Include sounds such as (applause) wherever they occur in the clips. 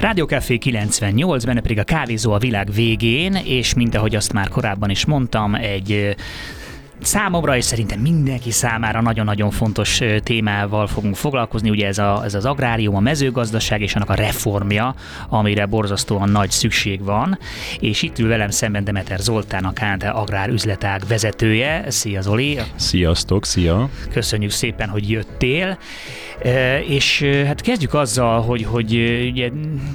Rádió Café 98, benne pedig a kávézó a világ végén, és mint ahogy azt már korábban is mondtam, egy Számomra és szerintem mindenki számára nagyon-nagyon fontos témával fogunk foglalkozni, ugye ez, a, ez az agrárium, a mezőgazdaság és annak a reformja, amire borzasztóan nagy szükség van, és itt ül velem szemben Demeter Zoltán, a KNT Agrár üzletág vezetője. Szia Zoli! Sziasztok, szia! Köszönjük szépen, hogy jöttél. És hát kezdjük azzal, hogy, hogy ugye,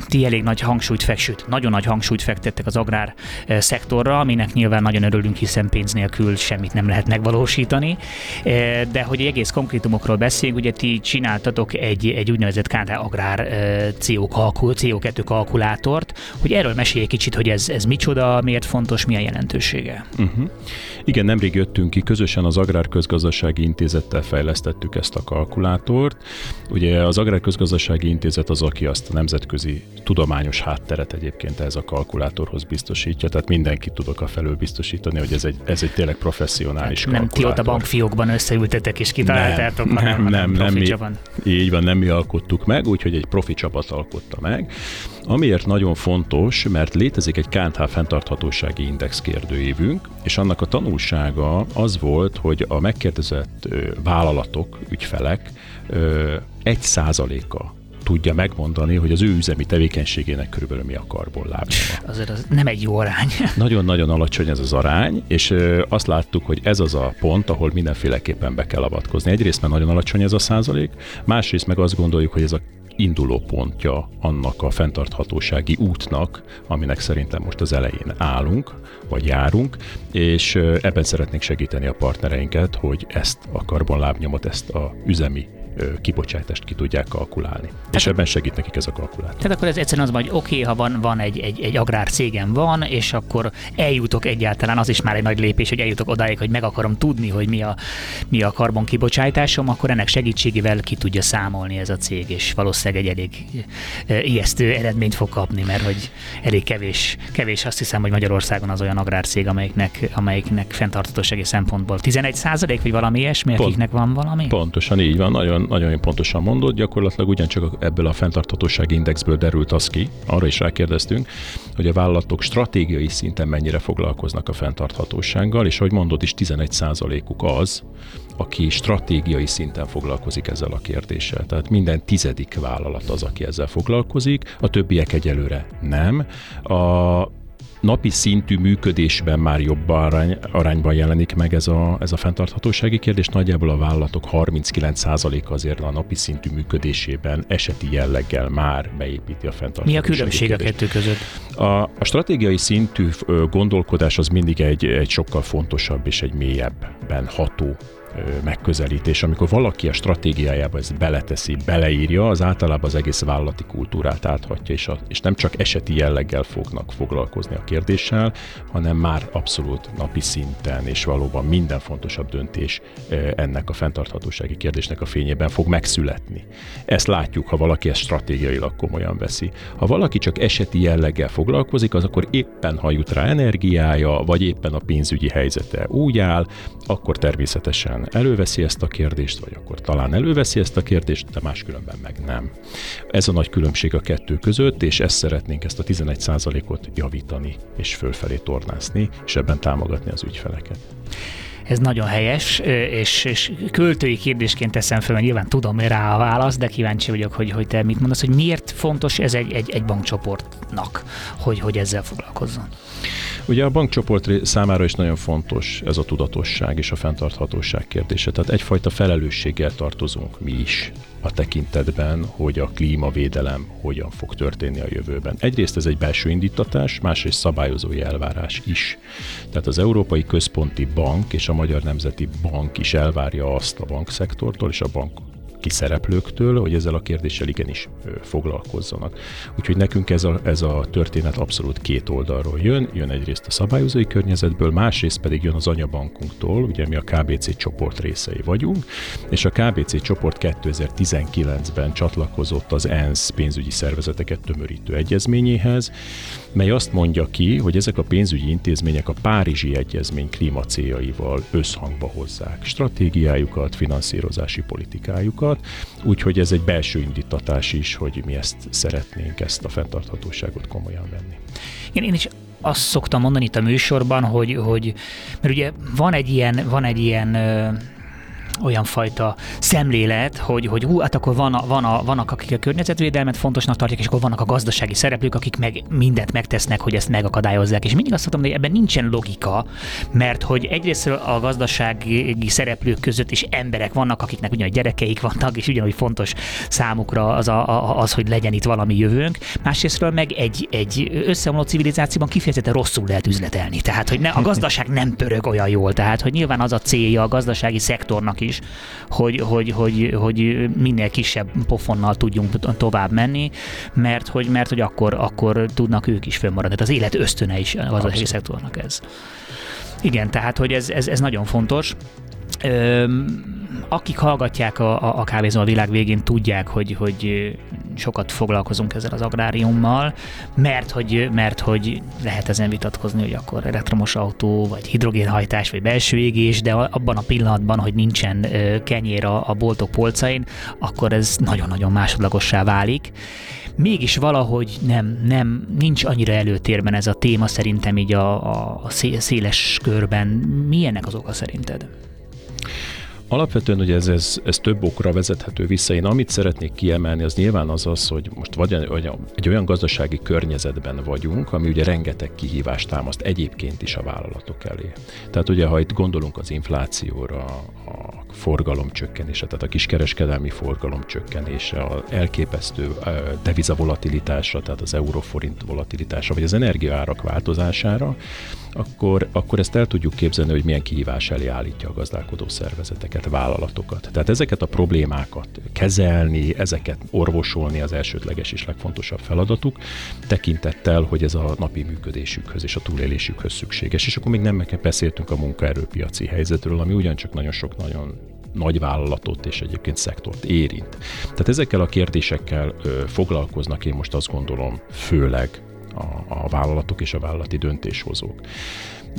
ti elég nagy hangsúlyt fek, sőt, nagyon nagy hangsúlyt fektettek az agrár szektorra, aminek nyilván nagyon örülünk, hiszen pénz nélkül semmit nem lehet megvalósítani. De hogy egész konkrétumokról beszéljünk, ugye ti csináltatok egy, egy úgynevezett KT Agrár CO CO2 kalkulátort, hogy erről mesélj egy kicsit, hogy ez, ez micsoda, miért fontos, mi a jelentősége. Uh-huh. Igen, nemrég jöttünk ki, közösen az Agrárközgazdasági Intézettel fejlesztettük ezt a kalkulátort, Ugye az Agrárközgazdasági Intézet az, aki azt a nemzetközi tudományos hátteret egyébként ez a kalkulátorhoz biztosítja, tehát mindenki tudok a felől biztosítani, hogy ez egy, ez egy tényleg professzionális hát Nem ti ott a bankfiókban összeültetek és kitaláltátok, nem, hanem, nem, nem, nem, mi, van. Így van, nem mi alkottuk meg, úgyhogy egy profi csapat alkotta meg. Amiért nagyon fontos, mert létezik egy KNH fenntarthatósági index kérdőívünk, és annak a tanulsága az volt, hogy a megkérdezett vállalatok, ügyfelek egy százaléka tudja megmondani, hogy az ő üzemi tevékenységének körülbelül mi a karbonlábnyoma. Azért az nem egy jó arány. (laughs) Nagyon-nagyon alacsony ez az arány, és azt láttuk, hogy ez az a pont, ahol mindenféleképpen be kell avatkozni. Egyrészt mert nagyon alacsony ez a százalék, másrészt meg azt gondoljuk, hogy ez a induló pontja annak a fenntarthatósági útnak, aminek szerintem most az elején állunk, vagy járunk, és ebben szeretnék segíteni a partnereinket, hogy ezt a karbonlábnyomot, ezt a üzemi kibocsátást ki tudják kalkulálni. Tehát, és ebben segít nekik ez a kalkulátor. Tehát akkor ez egyszerűen az hogy oké, okay, ha van, van egy, egy, egy agrár cégem van, és akkor eljutok egyáltalán, az is már egy nagy lépés, hogy eljutok odáig, hogy meg akarom tudni, hogy mi a, mi a karbon kibocsátásom, akkor ennek segítségével ki tudja számolni ez a cég, és valószínűleg egy elég ijesztő eredményt fog kapni, mert hogy elég kevés, kevés azt hiszem, hogy Magyarországon az olyan agrárcég, amelyiknek, amelyiknek fenntartatósági szempontból 11 százalék, vagy valami ilyesmi, Pont, akiknek van valami? Pontosan így van, nagyon nagyon pontosan mondod, gyakorlatilag ugyancsak ebből a fenntarthatósági indexből derült az ki, arra is rákérdeztünk, hogy a vállalatok stratégiai szinten mennyire foglalkoznak a fenntarthatósággal, és ahogy mondod is 11%-uk az, aki stratégiai szinten foglalkozik ezzel a kérdéssel. Tehát minden tizedik vállalat az, aki ezzel foglalkozik, a többiek egyelőre nem. A napi szintű működésben már jobb arány, arányban jelenik meg ez a, ez a fenntarthatósági kérdés. Nagyjából a vállalatok 39%-a azért a napi szintű működésében eseti jelleggel már beépíti a fenntarthatósági Mi a különbség a kettő között? A, a stratégiai szintű gondolkodás az mindig egy, egy sokkal fontosabb és egy mélyebben ható megközelítés. Amikor valaki a stratégiájába ezt beleteszi, beleírja, az általában az egész vállalati kultúrát áthatja, és, a, és nem csak eseti jelleggel fognak foglalkozni a kérdéssel, hanem már abszolút napi szinten, és valóban minden fontosabb döntés ennek a fenntarthatósági kérdésnek a fényében fog megszületni. Ezt látjuk, ha valaki ezt stratégiailag komolyan veszi. Ha valaki csak eseti jelleggel foglalkozik, az akkor éppen, ha jut rá energiája, vagy éppen a pénzügyi helyzete úgy áll, akkor természetesen előveszi ezt a kérdést, vagy akkor talán előveszi ezt a kérdést, de máskülönben meg nem. Ez a nagy különbség a kettő között, és ezt szeretnénk ezt a 11%-ot javítani és fölfelé tornászni, és ebben támogatni az ügyfeleket ez nagyon helyes, és, és költői kérdésként teszem fel, mert nyilván tudom rá a választ, de kíváncsi vagyok, hogy, hogy te mit mondasz, hogy miért fontos ez egy, egy, egy bankcsoportnak, hogy, hogy ezzel foglalkozzon. Ugye a bankcsoport számára is nagyon fontos ez a tudatosság és a fenntarthatóság kérdése. Tehát egyfajta felelősséggel tartozunk mi is a tekintetben, hogy a klímavédelem hogyan fog történni a jövőben. Egyrészt ez egy belső indítatás, másrészt szabályozói elvárás is. Tehát az Európai Központi Bank és a Magyar Nemzeti Bank is elvárja azt a bankszektortól és a bank szereplőktől, hogy ezzel a kérdéssel igenis foglalkozzanak. Úgyhogy nekünk ez a, ez a történet abszolút két oldalról jön. Jön egyrészt a szabályozói környezetből, másrészt pedig jön az anyabankunktól, ugye mi a KBC csoport részei vagyunk, és a KBC csoport 2019-ben csatlakozott az ENSZ pénzügyi szervezeteket tömörítő egyezményéhez, mely azt mondja ki, hogy ezek a pénzügyi intézmények a Párizsi Egyezmény klímacéljaival összhangba hozzák stratégiájukat, finanszírozási politikájukat, úgyhogy ez egy belső indítatás is, hogy mi ezt szeretnénk, ezt a fenntarthatóságot komolyan venni. Én, én is azt szoktam mondani itt a műsorban, hogy, hogy mert ugye van egy ilyen, van egy ilyen olyan fajta szemlélet, hogy, hogy hú, hát akkor van a, van a, vannak, akik a környezetvédelmet fontosnak tartják, és akkor vannak a gazdasági szereplők, akik meg mindent megtesznek, hogy ezt megakadályozzák. És mindig azt mondom, hogy ebben nincsen logika, mert hogy egyrészt a gazdasági szereplők között is emberek vannak, akiknek ugyanúgy gyerekeik vannak, és ugyanúgy fontos számukra az, a, az hogy legyen itt valami jövőnk. Másrésztről meg egy, egy összeomló civilizációban kifejezetten rosszul lehet üzletelni. Tehát, hogy ne, a gazdaság nem pörög olyan jól. Tehát, hogy nyilván az a célja a gazdasági szektornak is, hogy, hogy, hogy, hogy minél kisebb pofonnal tudjunk tovább menni, mert hogy, mert hogy akkor, akkor tudnak ők is fönnmaradni. Tehát az élet ösztöne is az a szektornak ez. Igen, tehát hogy ez, ez, ez nagyon fontos. Öm, akik hallgatják a, a, a kávézó a világ végén, tudják, hogy, hogy sokat foglalkozunk ezzel az agráriummal, mert hogy, mert hogy lehet ezen vitatkozni, hogy akkor elektromos autó, vagy hidrogénhajtás, vagy belső égés, de abban a pillanatban, hogy nincsen kenyér a, a boltok polcain, akkor ez nagyon-nagyon másodlagossá válik mégis valahogy nem, nem, nincs annyira előtérben ez a téma szerintem így a, a széles körben. Mi ennek az oka szerinted? Alapvetően ugye ez, ez, ez több okra vezethető vissza. Én amit szeretnék kiemelni, az nyilván az az, hogy most vagy egy olyan gazdasági környezetben vagyunk, ami ugye rengeteg kihívást támaszt egyébként is a vállalatok elé. Tehát ugye, ha itt gondolunk az inflációra, a forgalom csökkenése, tehát a kiskereskedelmi forgalom csökkenése, a elképesztő deviza volatilitásra, tehát az euróforint volatilitása, vagy az energiaárak változására, akkor, akkor ezt el tudjuk képzelni, hogy milyen kihívás elé állítja a gazdálkodó szervezeteket, vállalatokat. Tehát ezeket a problémákat kezelni, ezeket orvosolni az elsődleges és legfontosabb feladatuk, tekintettel, hogy ez a napi működésükhöz és a túlélésükhöz szükséges. És akkor még nem beszéltünk a munkaerőpiaci helyzetről, ami ugyancsak nagyon sok nagyon nagy vállalatot és egyébként szektort érint. Tehát ezekkel a kérdésekkel ö, foglalkoznak én most azt gondolom főleg a, a vállalatok és a vállalati döntéshozók.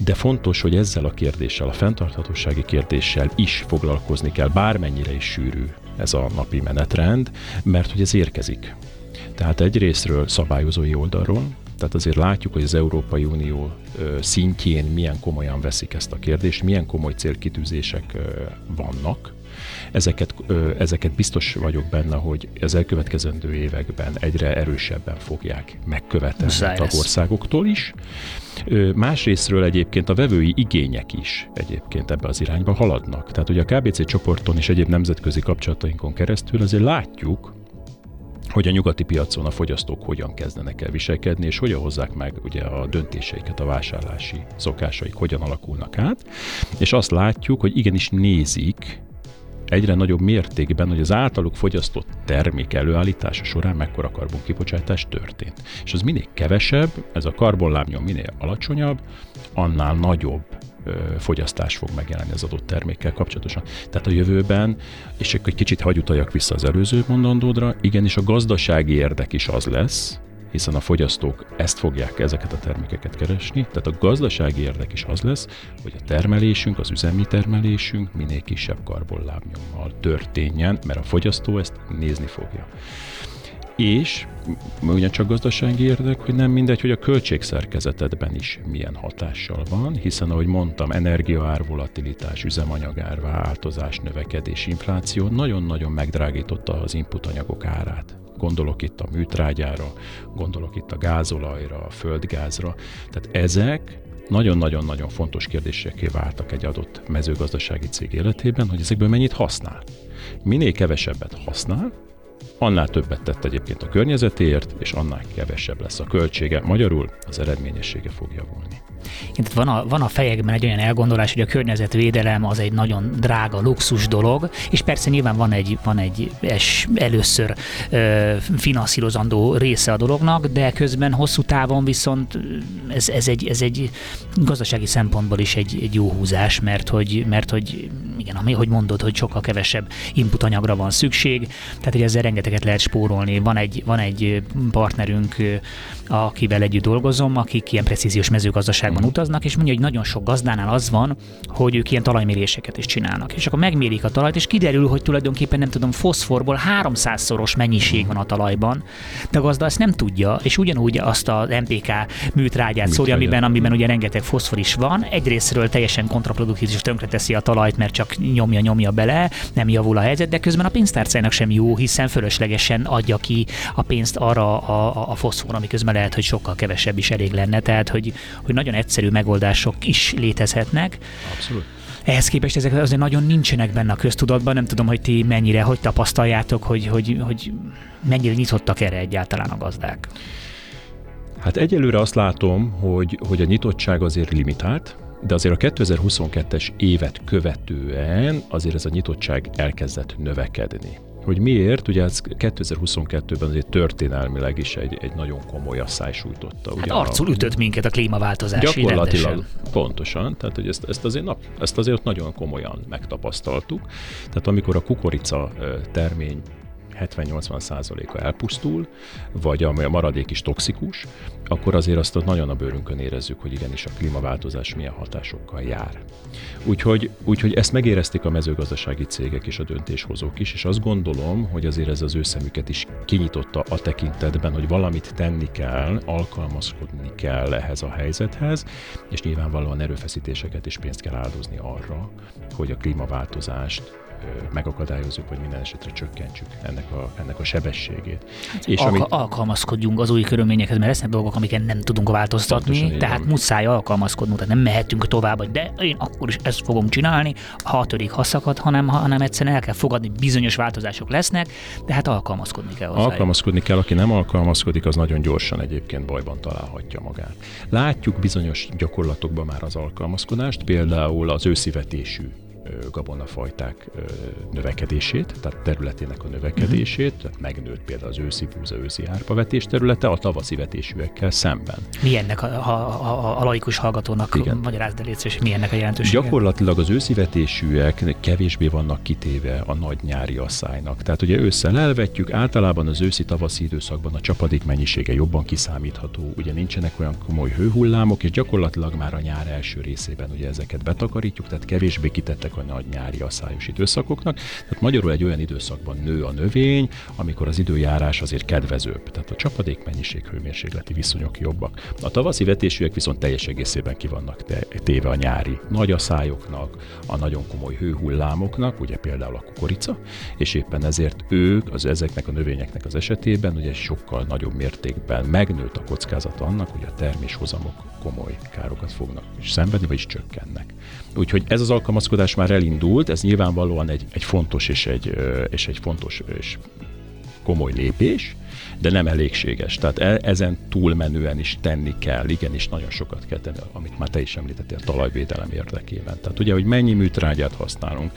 De fontos, hogy ezzel a kérdéssel, a fenntarthatósági kérdéssel is foglalkozni kell, bármennyire is sűrű ez a napi menetrend, mert hogy ez érkezik. Tehát egyrésztről szabályozói oldalról, tehát azért látjuk, hogy az Európai Unió szintjén milyen komolyan veszik ezt a kérdést, milyen komoly célkitűzések vannak. Ezeket, ezeket biztos vagyok benne, hogy az elkövetkezendő években egyre erősebben fogják megkövetelni a tagországoktól is. Másrésztről egyébként a vevői igények is egyébként ebbe az irányba haladnak. Tehát ugye a KBC csoporton és egyéb nemzetközi kapcsolatainkon keresztül azért látjuk, hogy a nyugati piacon a fogyasztók hogyan kezdenek el viselkedni, és hogyan hozzák meg ugye a döntéseiket, a vásárlási szokásaik hogyan alakulnak át, és azt látjuk, hogy igenis nézik egyre nagyobb mértékben, hogy az általuk fogyasztott termék előállítása során mekkora karbonkibocsátás történt. És az minél kevesebb, ez a karbonlábnyom minél alacsonyabb, annál nagyobb fogyasztás fog megjelenni az adott termékkel kapcsolatosan. Tehát a jövőben, és egy kicsit hagy utaljak vissza az előző mondandódra, igenis a gazdasági érdek is az lesz, hiszen a fogyasztók ezt fogják, ezeket a termékeket keresni, tehát a gazdasági érdek is az lesz, hogy a termelésünk, az üzemi termelésünk minél kisebb karbonlábnyommal történjen, mert a fogyasztó ezt nézni fogja és ugyancsak gazdasági érdek, hogy nem mindegy, hogy a költségszerkezetedben is milyen hatással van, hiszen ahogy mondtam, energiaár volatilitás, üzemanyagár változás, növekedés, infláció nagyon-nagyon megdrágította az input anyagok árát. Gondolok itt a műtrágyára, gondolok itt a gázolajra, a földgázra. Tehát ezek nagyon-nagyon-nagyon fontos kérdéseké váltak egy adott mezőgazdasági cég életében, hogy ezekből mennyit használ. Minél kevesebbet használ, annál többet tett egyébként a környezetéért, és annál kevesebb lesz a költsége. Magyarul az eredményessége fog javulni. Tehát van a, van a fejekben egy olyan elgondolás, hogy a környezetvédelem az egy nagyon drága, luxus dolog, és persze nyilván van egy, van egy es, először ö, finanszírozandó része a dolognak, de közben hosszú távon viszont ez, ez, egy, ez egy gazdasági szempontból is egy, egy jó húzás, mert hogy, mert hogy igen, ami, hogy mondod, hogy sokkal kevesebb input anyagra van szükség, tehát hogy ezzel rengeteget lehet spórolni. Van egy, van egy partnerünk, akivel együtt dolgozom, akik ilyen precíziós mezőgazdaságban mm. utaznak, és mondja, hogy nagyon sok gazdánál az van, hogy ők ilyen talajméréseket is csinálnak. És akkor megmérik a talajt, és kiderül, hogy tulajdonképpen nem tudom, foszforból 300-szoros mennyiség van a talajban, de a gazda ezt nem tudja, és ugyanúgy azt az MPK műtrágyát szórja, amiben, amiben ugye rengeteg foszfor is van. Egyrésztről teljesen kontraproduktív és tönkreteszi a talajt, mert csak nyomja, nyomja bele, nem javul a helyzet, de közben a pénztárcának sem jó, hiszen fölöslegesen adja ki a pénzt arra a, a, a foszfor, ami közben lehet, hogy sokkal kevesebb is elég lenne. Tehát, hogy, hogy nagyon egyszerű megoldások is létezhetnek. Abszolút. Ehhez képest ezek azért nagyon nincsenek benne a köztudatban, nem tudom, hogy ti mennyire, hogy tapasztaljátok, hogy, hogy, hogy mennyire nyitottak erre egyáltalán a gazdák. Hát egyelőre azt látom, hogy, hogy a nyitottság azért limitált, de azért a 2022-es évet követően azért ez a nyitottság elkezdett növekedni. Hogy miért? Ugye ez 2022-ben azért történelmileg is egy, egy nagyon komoly asszály sújtotta. Hát arcul ütött minket a klímaváltozás. Gyakorlatilag, rendesen. pontosan. Tehát, hogy ezt, ezt, azért, nap, ezt azért nagyon komolyan megtapasztaltuk. Tehát amikor a kukorica termény 70-80 százaléka elpusztul, vagy a maradék is toxikus, akkor azért azt nagyon a bőrünkön érezzük, hogy igenis a klímaváltozás milyen hatásokkal jár. Úgyhogy, úgyhogy ezt megérezték a mezőgazdasági cégek és a döntéshozók is, és azt gondolom, hogy azért ez az ő szemüket is kinyitotta a tekintetben, hogy valamit tenni kell, alkalmazkodni kell ehhez a helyzethez, és nyilvánvalóan erőfeszítéseket és pénzt kell áldozni arra, hogy a klímaváltozást megakadályozzuk, vagy minden esetre csökkentsük ennek a, ennek a sebességét. Hát és alka-. Alkalmazkodjunk az új körülményekhez, mert lesznek dolgok, amiket nem tudunk változtatni, Pontosan, tehát van. muszáj alkalmazkodnunk, tehát nem mehetünk tovább, de én akkor is ezt fogom csinálni, ha törik, ha szakad, hanem, hanem egyszerűen el kell fogadni, bizonyos változások lesznek, de hát alkalmazkodni kell hozzá. Alkalmazkodni kell, aki nem alkalmazkodik, az nagyon gyorsan egyébként bajban találhatja magát. Látjuk bizonyos gyakorlatokban már az alkalmazkodást, például az őszivetésű gabonafajták növekedését, tehát területének a növekedését, uh-huh. tehát megnőtt például az őszi búza, őszi árpavetés területe a tavaszi vetésűekkel szemben. Mi ennek a, a, a, a laikus hallgatónak Igen. magyarázd el és mi ennek a jelentősége? Gyakorlatilag az őszi vetésűek kevésbé vannak kitéve a nagy nyári asszálynak. Tehát ugye ősszel elvetjük, általában az őszi-tavaszi időszakban a csapadék mennyisége jobban kiszámítható, ugye nincsenek olyan komoly hőhullámok, és gyakorlatilag már a nyár első részében ugye ezeket betakarítjuk, tehát kevésbé kitettek a nagy nyári asszályos időszakoknak. Tehát magyarul egy olyan időszakban nő a növény, amikor az időjárás azért kedvezőbb. Tehát a csapadék mennyiség hőmérsékleti viszonyok jobbak. A tavaszi vetésűek viszont teljes egészében ki vannak téve a nyári nagy asszályoknak, a nagyon komoly hőhullámoknak, ugye például a kukorica, és éppen ezért ők, az ezeknek a növényeknek az esetében ugye sokkal nagyobb mértékben megnőtt a kockázat annak, hogy a terméshozamok komoly károkat fognak is szenvedni, vagyis csökkennek. Úgyhogy ez az alkalmazkodás már elindult, ez nyilvánvalóan egy, egy fontos és egy, és egy fontos és komoly lépés, de nem elégséges. Tehát e, ezen túlmenően is tenni kell, igenis nagyon sokat kell tenni, amit már te is említettél, a talajvédelem érdekében. Tehát ugye, hogy mennyi műtrágyát használunk,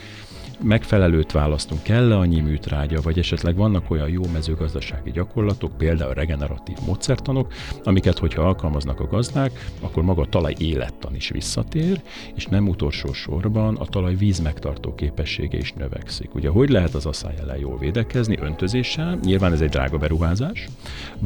megfelelőt választunk, kell-e annyi műtrágya, vagy esetleg vannak olyan jó mezőgazdasági gyakorlatok, például regeneratív módszertanok, amiket, hogyha alkalmaznak a gazdák, akkor maga a talaj élettan is visszatér, és nem utolsó sorban a talaj víz megtartó képessége is növekszik. Ugye hogy lehet az asszály ellen jól védekezni? Öntözéssel, nyilván ez egy drága beruházás,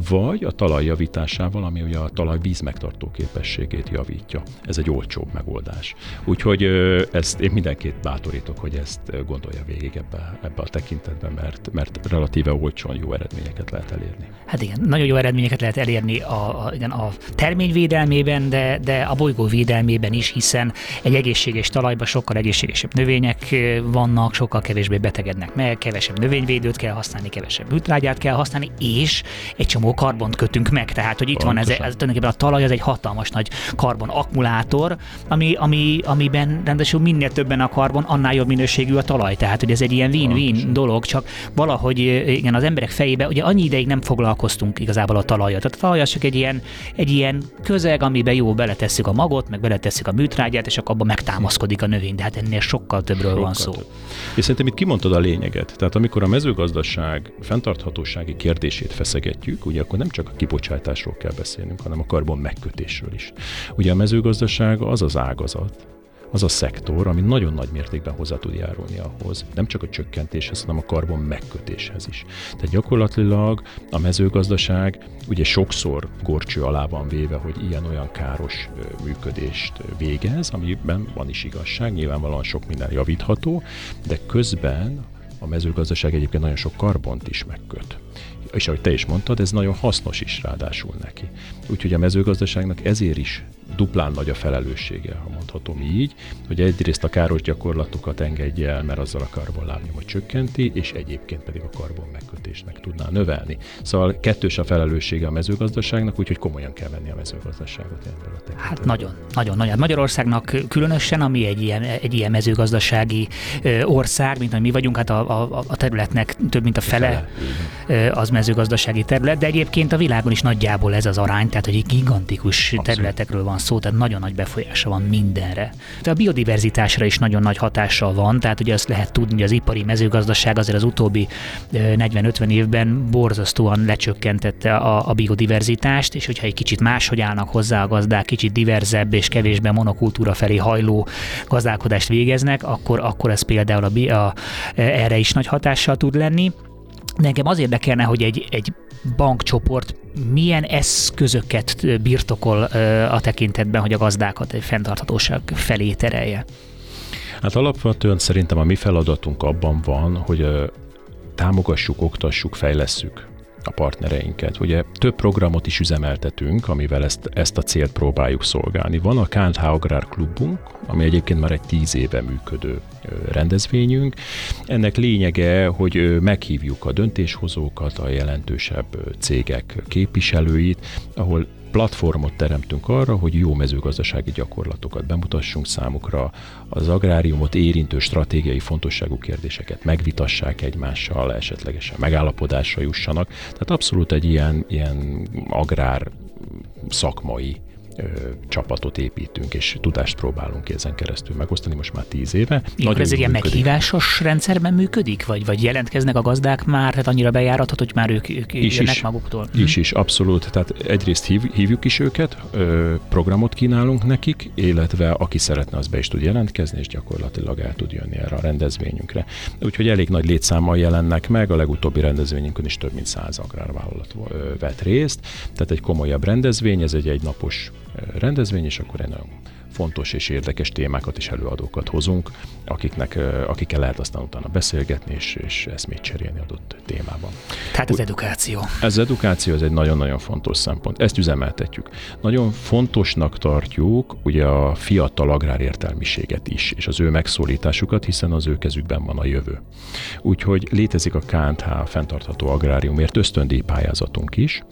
vagy a talaj javításával, ami ugye a talaj víz megtartó képességét javítja. Ez egy olcsóbb megoldás. Úgyhogy ezt én mindenkit bátorítok, hogy ezt gondolja végig ebbe, ebbe a tekintetben, mert, mert relatíve olcsón jó eredményeket lehet elérni. Hát igen, nagyon jó eredményeket lehet elérni a, a, igen, a termény védelmében, de, de a bolygó védelmében is, hiszen egy egészséges talajban sokkal egészségesebb növények vannak, sokkal kevésbé betegednek meg, kevesebb növényvédőt kell használni, kevesebb műtrágyát kell használni, és egy csomó karbont kötünk meg. Tehát, hogy itt Pontosan. van ez, ez tulajdonképpen a talaj, az egy hatalmas nagy karbon akkumulátor, ami, ami, amiben rendesen minél többen a karbon, annál jobb minőségű a talaj talaj, tehát hogy ez egy ilyen win-win dolog, csak valahogy igen, az emberek fejébe, ugye annyi ideig nem foglalkoztunk igazából a talajat. Tehát a talaj csak egy ilyen, egy ilyen közeg, amiben jó beletesszük a magot, meg beletesszük a műtrágyát, és akkor abban megtámaszkodik a növény, de hát ennél sokkal többről sokkal van szó. Több. És szerintem itt kimondtad a lényeget. Tehát amikor a mezőgazdaság fenntarthatósági kérdését feszegetjük, ugye akkor nem csak a kibocsátásról kell beszélnünk, hanem a karbon megkötésről is. Ugye a mezőgazdaság az az ágazat, az a szektor, ami nagyon nagy mértékben hozzá tud járulni ahhoz, nem csak a csökkentéshez, hanem a karbon megkötéshez is. Tehát gyakorlatilag a mezőgazdaság ugye sokszor gorcső alá van véve, hogy ilyen-olyan káros működést végez, amiben van is igazság, nyilvánvalóan sok minden javítható, de közben a mezőgazdaság egyébként nagyon sok karbont is megköt és ahogy te is mondtad, ez nagyon hasznos is ráadásul neki. Úgyhogy a mezőgazdaságnak ezért is duplán nagy a felelőssége, ha mondhatom így, hogy egyrészt a káros gyakorlatokat engedje el, mert azzal a karbonlábnyomot csökkenti, és egyébként pedig a karbon megkötést meg tudná növelni. Szóval kettős a felelőssége a mezőgazdaságnak, úgyhogy komolyan kell venni a mezőgazdaságot ebből a Hát nagyon, nagyon, nagyon. Magyarországnak különösen, ami egy ilyen, egy ilyen mezőgazdasági ország, mint mi vagyunk, hát a, a, a területnek több mint a fele, fele az mezőgazdasági terület, de egyébként a világon is nagyjából ez az arány, tehát hogy gigantikus Abszolút. területekről van szó, tehát nagyon nagy befolyása van mindenre. De a biodiverzitásra is nagyon nagy hatással van, tehát ugye azt lehet tudni, hogy az ipari mezőgazdaság azért az utóbbi 40-50 évben borzasztóan lecsökkentette a, a biodiverzitást, és hogyha egy kicsit máshogy állnak hozzá a gazdák, kicsit diverzebb és kevésbé monokultúra felé hajló gazdálkodást végeznek, akkor, akkor ez például a, a, erre is nagy hatással tud lenni. De engem az érdekelne, hogy egy, egy bankcsoport milyen eszközöket birtokol a tekintetben, hogy a gazdákat egy fenntarthatóság felé terelje? Hát alapvetően szerintem a mi feladatunk abban van, hogy támogassuk, oktassuk, fejlesszük a partnereinket. Ugye több programot is üzemeltetünk, amivel ezt, ezt a célt próbáljuk szolgálni. Van a KNH Agrár Klubunk, ami egyébként már egy tíz éve működő rendezvényünk. Ennek lényege, hogy meghívjuk a döntéshozókat, a jelentősebb cégek képviselőit, ahol platformot teremtünk arra, hogy jó mezőgazdasági gyakorlatokat bemutassunk számukra, az agráriumot érintő stratégiai fontosságú kérdéseket megvitassák egymással, esetlegesen megállapodásra jussanak. Tehát abszolút egy ilyen, ilyen agrár szakmai csapatot építünk, és tudást próbálunk ezen keresztül megosztani most már tíz éve. Nagyon ez egy ilyen meghívásos rendszerben működik, vagy, vagy jelentkeznek a gazdák már, tehát annyira bejáratot, hogy már ők, ők is, jönnek is, maguktól? Is, hm? is, abszolút. Tehát egyrészt hív, hívjuk is őket, programot kínálunk nekik, illetve aki szeretne, az be is tud jelentkezni, és gyakorlatilag el tud jönni erre a rendezvényünkre. Úgyhogy elég nagy létszámmal jelennek meg, a legutóbbi rendezvényünkön is több mint száz agrárvállalat vett részt, tehát egy komolyabb rendezvény, ez egy egynapos rendezvény, és akkor egy nagyon fontos és érdekes témákat és előadókat hozunk, akiknek, akikkel lehet aztán utána beszélgetni és, és eszmét cserélni adott témában. Tehát az edukáció. Ez edukáció, ez egy nagyon-nagyon fontos szempont. Ezt üzemeltetjük. Nagyon fontosnak tartjuk ugye a fiatal agrárértelmiséget is, és az ő megszólításukat, hiszen az ő kezükben van a jövő. Úgyhogy létezik a KNH fenntartható agráriumért ösztöndíj pályázatunk is,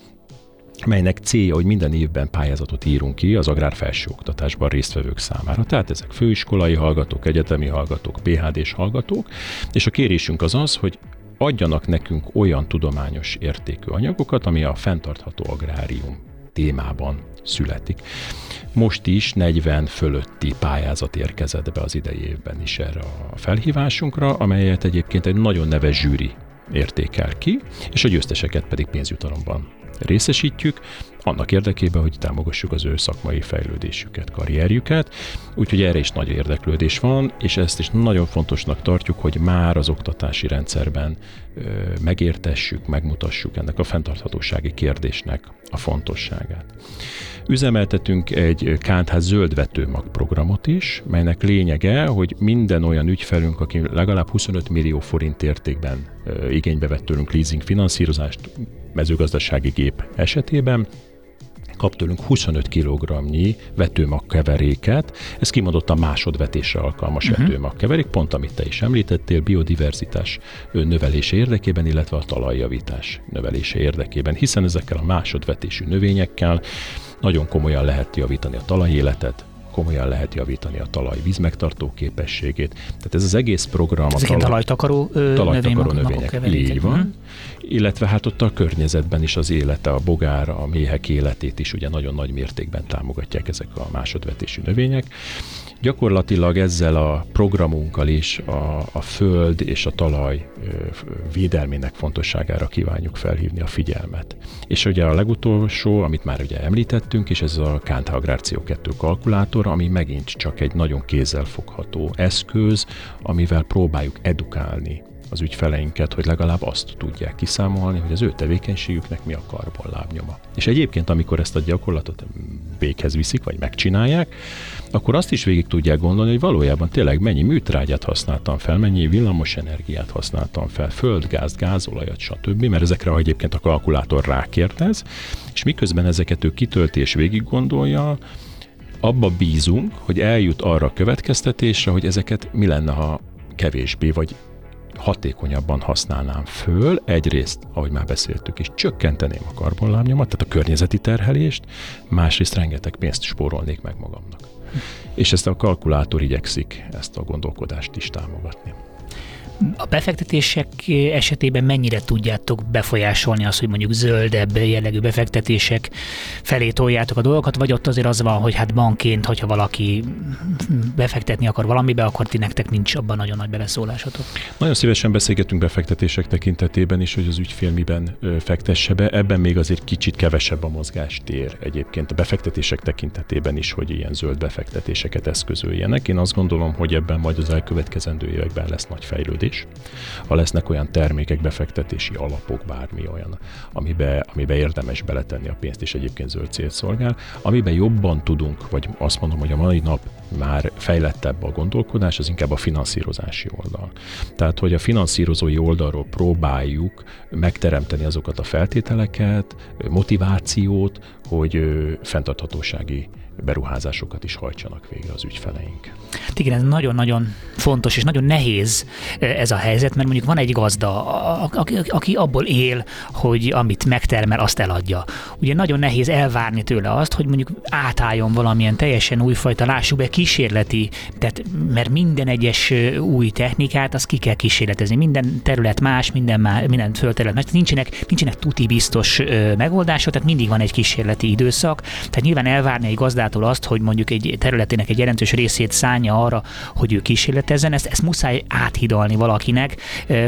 melynek célja, hogy minden évben pályázatot írunk ki az agrár felsőoktatásban résztvevők számára. Tehát ezek főiskolai hallgatók, egyetemi hallgatók, PHD-s hallgatók, és a kérésünk az az, hogy adjanak nekünk olyan tudományos értékű anyagokat, ami a fenntartható agrárium témában születik. Most is 40 fölötti pályázat érkezett be az idei évben is erre a felhívásunkra, amelyet egyébként egy nagyon neves zsűri értékel ki, és a győzteseket pedig pénzjutalomban részesítjük, annak érdekében, hogy támogassuk az ő szakmai fejlődésüket, karrierjüket. Úgyhogy erre is nagy érdeklődés van, és ezt is nagyon fontosnak tartjuk, hogy már az oktatási rendszerben ö, megértessük, megmutassuk ennek a fenntarthatósági kérdésnek a fontosságát. Üzemeltetünk egy KNH zöld vetőmag programot is, melynek lényege, hogy minden olyan ügyfelünk, aki legalább 25 millió forint értékben igénybe vett tőlünk leasing finanszírozást mezőgazdasági gép esetében, kap tőlünk 25 kg-nyi vetőmagkeveréket, ez kimondottan másodvetésre alkalmas uh-huh. vetőmagkeverék, pont amit te is említettél, biodiverzitás növelése érdekében, illetve a talajjavítás növelése érdekében, hiszen ezekkel a másodvetésű növényekkel nagyon komolyan lehet javítani a talajéletet, komolyan lehet javítani a talaj vízmegtartó képességét. Tehát ez az egész program ez a talaj, talajtakaró, ö, talajtakaró növények. Így van. Hmm. Illetve hát ott a környezetben is az élete, a bogár, a méhek életét is ugye nagyon nagy mértékben támogatják ezek a másodvetésű növények. Gyakorlatilag ezzel a programunkkal is a, a föld és a talaj védelmének fontosságára kívánjuk felhívni a figyelmet. És ugye a legutolsó, amit már ugye említettünk, és ez a Kánta Agrár CO2 kalkulátor, ami megint csak egy nagyon kézzelfogható eszköz, amivel próbáljuk edukálni az ügyfeleinket, hogy legalább azt tudják kiszámolni, hogy az ő tevékenységüknek mi a karbonlábnyoma. És egyébként, amikor ezt a gyakorlatot véghez viszik, vagy megcsinálják, akkor azt is végig tudják gondolni, hogy valójában tényleg mennyi műtrágyát használtam fel, mennyi villamos energiát használtam fel, földgázt, gázolajat, stb., mert ezekre egyébként a kalkulátor rákérdez, és miközben ezeket ő kitölti és végig gondolja, abba bízunk, hogy eljut arra a következtetésre, hogy ezeket mi lenne, ha kevésbé, vagy hatékonyabban használnám föl, egyrészt, ahogy már beszéltük is, csökkenteném a karbonlábnyomat, tehát a környezeti terhelést, másrészt rengeteg pénzt spórolnék meg magamnak. És ezt a kalkulátor igyekszik ezt a gondolkodást is támogatni. A befektetések esetében mennyire tudjátok befolyásolni azt, hogy mondjuk zöldebb jellegű befektetések felé toljátok a dolgokat, vagy ott azért az van, hogy hát bankként, hogyha valaki befektetni akar valamibe, akkor ti nektek nincs abban nagyon nagy beleszólásotok. Nagyon szívesen beszélgetünk befektetések tekintetében is, hogy az ügyfél miben fektesse be. Ebben még azért kicsit kevesebb a mozgástér egyébként a befektetések tekintetében is, hogy ilyen zöld befektetéseket eszközöljenek. Én azt gondolom, hogy ebben majd az elkövetkezendő években lesz nagy fejlődés is. Ha lesznek olyan termékek, befektetési alapok, bármi olyan, amibe, amibe érdemes beletenni a pénzt, és egyébként zöld célt szolgál, amiben jobban tudunk, vagy azt mondom, hogy a mai nap már fejlettebb a gondolkodás, az inkább a finanszírozási oldal. Tehát, hogy a finanszírozói oldalról próbáljuk megteremteni azokat a feltételeket, motivációt, hogy fenntarthatósági beruházásokat is hajtsanak végre az ügyfeleink. Hát igen, ez nagyon-nagyon fontos és nagyon nehéz ez a helyzet, mert mondjuk van egy gazda, aki, aki abból él, hogy amit megtermel, azt eladja. Ugye nagyon nehéz elvárni tőle azt, hogy mondjuk átálljon valamilyen teljesen újfajta, lássuk be, kísérleti, tehát mert minden egyes új technikát, az ki kell kísérletezni. Minden terület más, minden, má, minden földterület más. Nincsenek, nincsenek tuti biztos megoldások, tehát mindig van egy kísérleti időszak. Tehát nyilván elvárni egy gazdától azt, hogy mondjuk egy területének egy jelentős részét szánja arra, hogy ő kísérletezzen, ezt, ezt muszáj áthidalni valakinek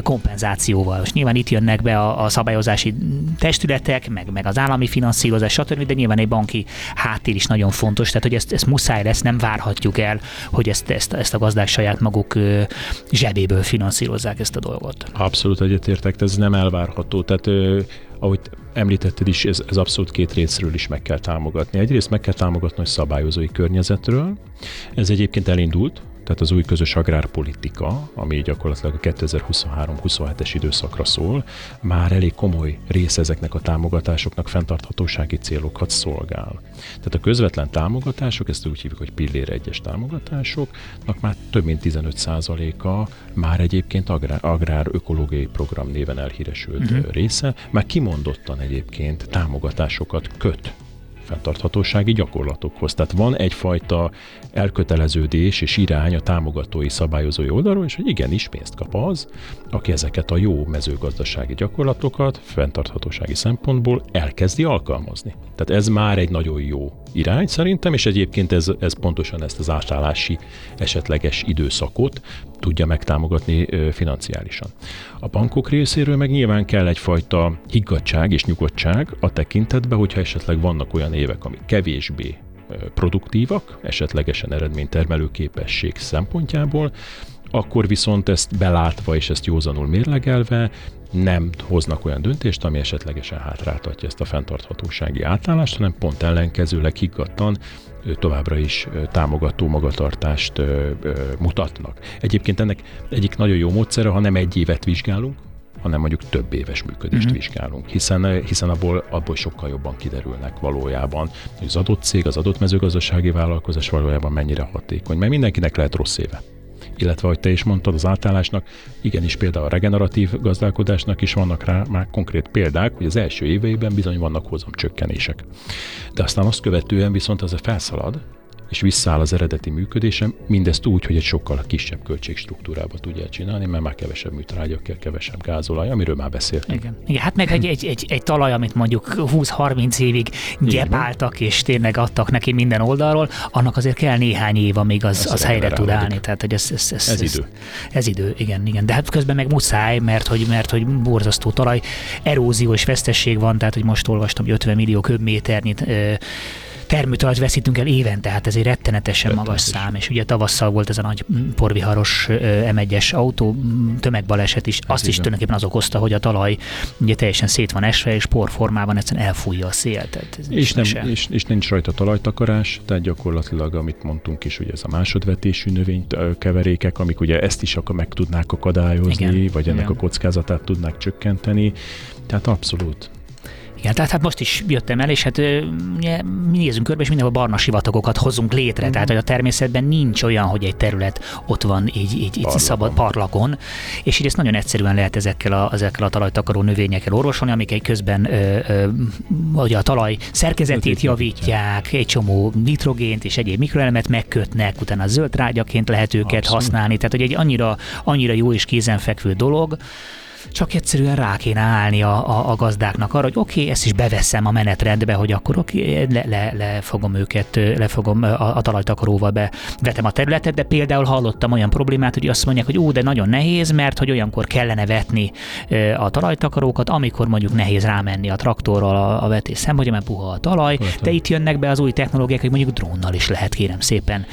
kompenzációval. És nyilván itt jönnek be a, a szabályozási testületek, meg, meg az állami finanszírozás, stb., de nyilván egy banki háttér is nagyon fontos, tehát hogy ezt, ezt muszáj lesz, nem várhatjuk el, hogy ezt, ezt, ezt a gazdák saját maguk zsebéből finanszírozzák ezt a dolgot. Abszolút egyetértek, ez nem elvárható. Tehát ahogy említetted is, ez, ez abszolút két részről is meg kell támogatni. Egyrészt meg kell támogatni a szabályozói környezetről. Ez egyébként elindult, tehát az új közös agrárpolitika, ami gyakorlatilag a 2023-27-es időszakra szól, már elég komoly része ezeknek a támogatásoknak fenntarthatósági célokat szolgál. Tehát a közvetlen támogatások, ezt úgy hívjuk, hogy pillér egyes támogatásoknak már több mint 15%-a már egyébként agrár, agrár ökológiai program néven elhíresült uh-huh. része, már kimondottan egyébként támogatásokat köt fenntarthatósági gyakorlatokhoz. Tehát van egyfajta elköteleződés és irány a támogatói szabályozói oldalról, és hogy igenis pénzt kap az, aki ezeket a jó mezőgazdasági gyakorlatokat fenntarthatósági szempontból elkezdi alkalmazni. Tehát ez már egy nagyon jó irány szerintem, és egyébként ez, ez pontosan ezt az átállási esetleges időszakot tudja megtámogatni financiálisan. A bankok részéről meg nyilván kell egyfajta higgadság és nyugodtság a tekintetben, hogyha esetleg vannak olyan évek, amik kevésbé produktívak, esetlegesen eredménytermelő képesség szempontjából, akkor viszont ezt belátva és ezt józanul mérlegelve nem hoznak olyan döntést, ami esetlegesen hátráltatja ezt a fenntarthatósági átállást, hanem pont ellenkezőleg higgadtan továbbra is támogató magatartást mutatnak. Egyébként ennek egyik nagyon jó módszere, ha nem egy évet vizsgálunk, hanem mondjuk több éves működést uh-huh. vizsgálunk, hiszen, hiszen abból, abból sokkal jobban kiderülnek valójában, hogy az adott cég, az adott mezőgazdasági vállalkozás valójában mennyire hatékony, mert mindenkinek lehet rossz éve illetve, ahogy te is mondtad, az átállásnak, igenis például a regeneratív gazdálkodásnak is vannak rá már konkrét példák, hogy az első éveiben bizony vannak hozam csökkenések. De aztán azt követően viszont az a felszalad, és visszaáll az eredeti működésem, mindezt úgy, hogy egy sokkal kisebb költségstruktúrába tudja csinálni, mert már kevesebb műtrágya kell, kevesebb gázolaj, amiről már beszéltünk. Igen. Igen, hát meg egy, egy, egy, egy talaj, amit mondjuk 20-30 évig gyepáltak, és tényleg adtak neki minden oldalról, annak azért kell néhány év, amíg az, az helyre tud állni. Tehát, hogy ez, ez, ez, ez, ez, idő. Ez idő, igen, igen. De hát közben meg muszáj, mert hogy, mert hogy borzasztó talaj, eróziós vesztesség van, tehát hogy most olvastam, hogy 50 millió köbméternyit termőtalajt veszítünk el évente, tehát ez egy rettenetesen magas szám, és ugye tavasszal volt ez a nagy porviharos M1-es autó tömegbaleset is, azt is tulajdonképpen az okozta, hogy a talaj ugye teljesen szét van esve, és porformában egyszerűen elfújja a szél. Tehát ez és, nem, és, és, nincs rajta talajtakarás, tehát gyakorlatilag, amit mondtunk is, ugye ez a másodvetésű növénykeverékek, amik ugye ezt is meg tudnák akadályozni, Igen. vagy ennek Igen. a kockázatát tudnák csökkenteni. Tehát abszolút igen, tehát hát most is jöttem el, és hát ugye, mi nézünk körbe, és mindenhol barna sivatagokat hozunk létre. Mm. Tehát, hogy a természetben nincs olyan, hogy egy terület ott van így, így, így szabad parlagon, és így ezt nagyon egyszerűen lehet ezekkel a, ezekkel a talajtakaró növényekkel orvosolni, amik egy közben ö, ö, ugye a talaj szerkezetét javítják, egy csomó nitrogént és egyéb mikroelemet megkötnek, utána zöld rágyaként lehet őket Abszolút. használni. Tehát, hogy egy annyira, annyira jó és kézenfekvő dolog, csak egyszerűen rá kéne állni a, a, a gazdáknak arra, hogy oké, okay, ezt is beveszem a menetrendbe, hogy akkor okay, le, le, le, fogom őket, le fogom a, a talajtakaróval bevetem a területet, de például hallottam olyan problémát, hogy azt mondják, hogy ó, de nagyon nehéz, mert hogy olyankor kellene vetni a talajtakarókat, amikor mondjuk nehéz rámenni a traktorral a, a vetés szempontja, mert puha a talaj, de itt jönnek be az új technológiák, hogy mondjuk drónnal is lehet kérem szépen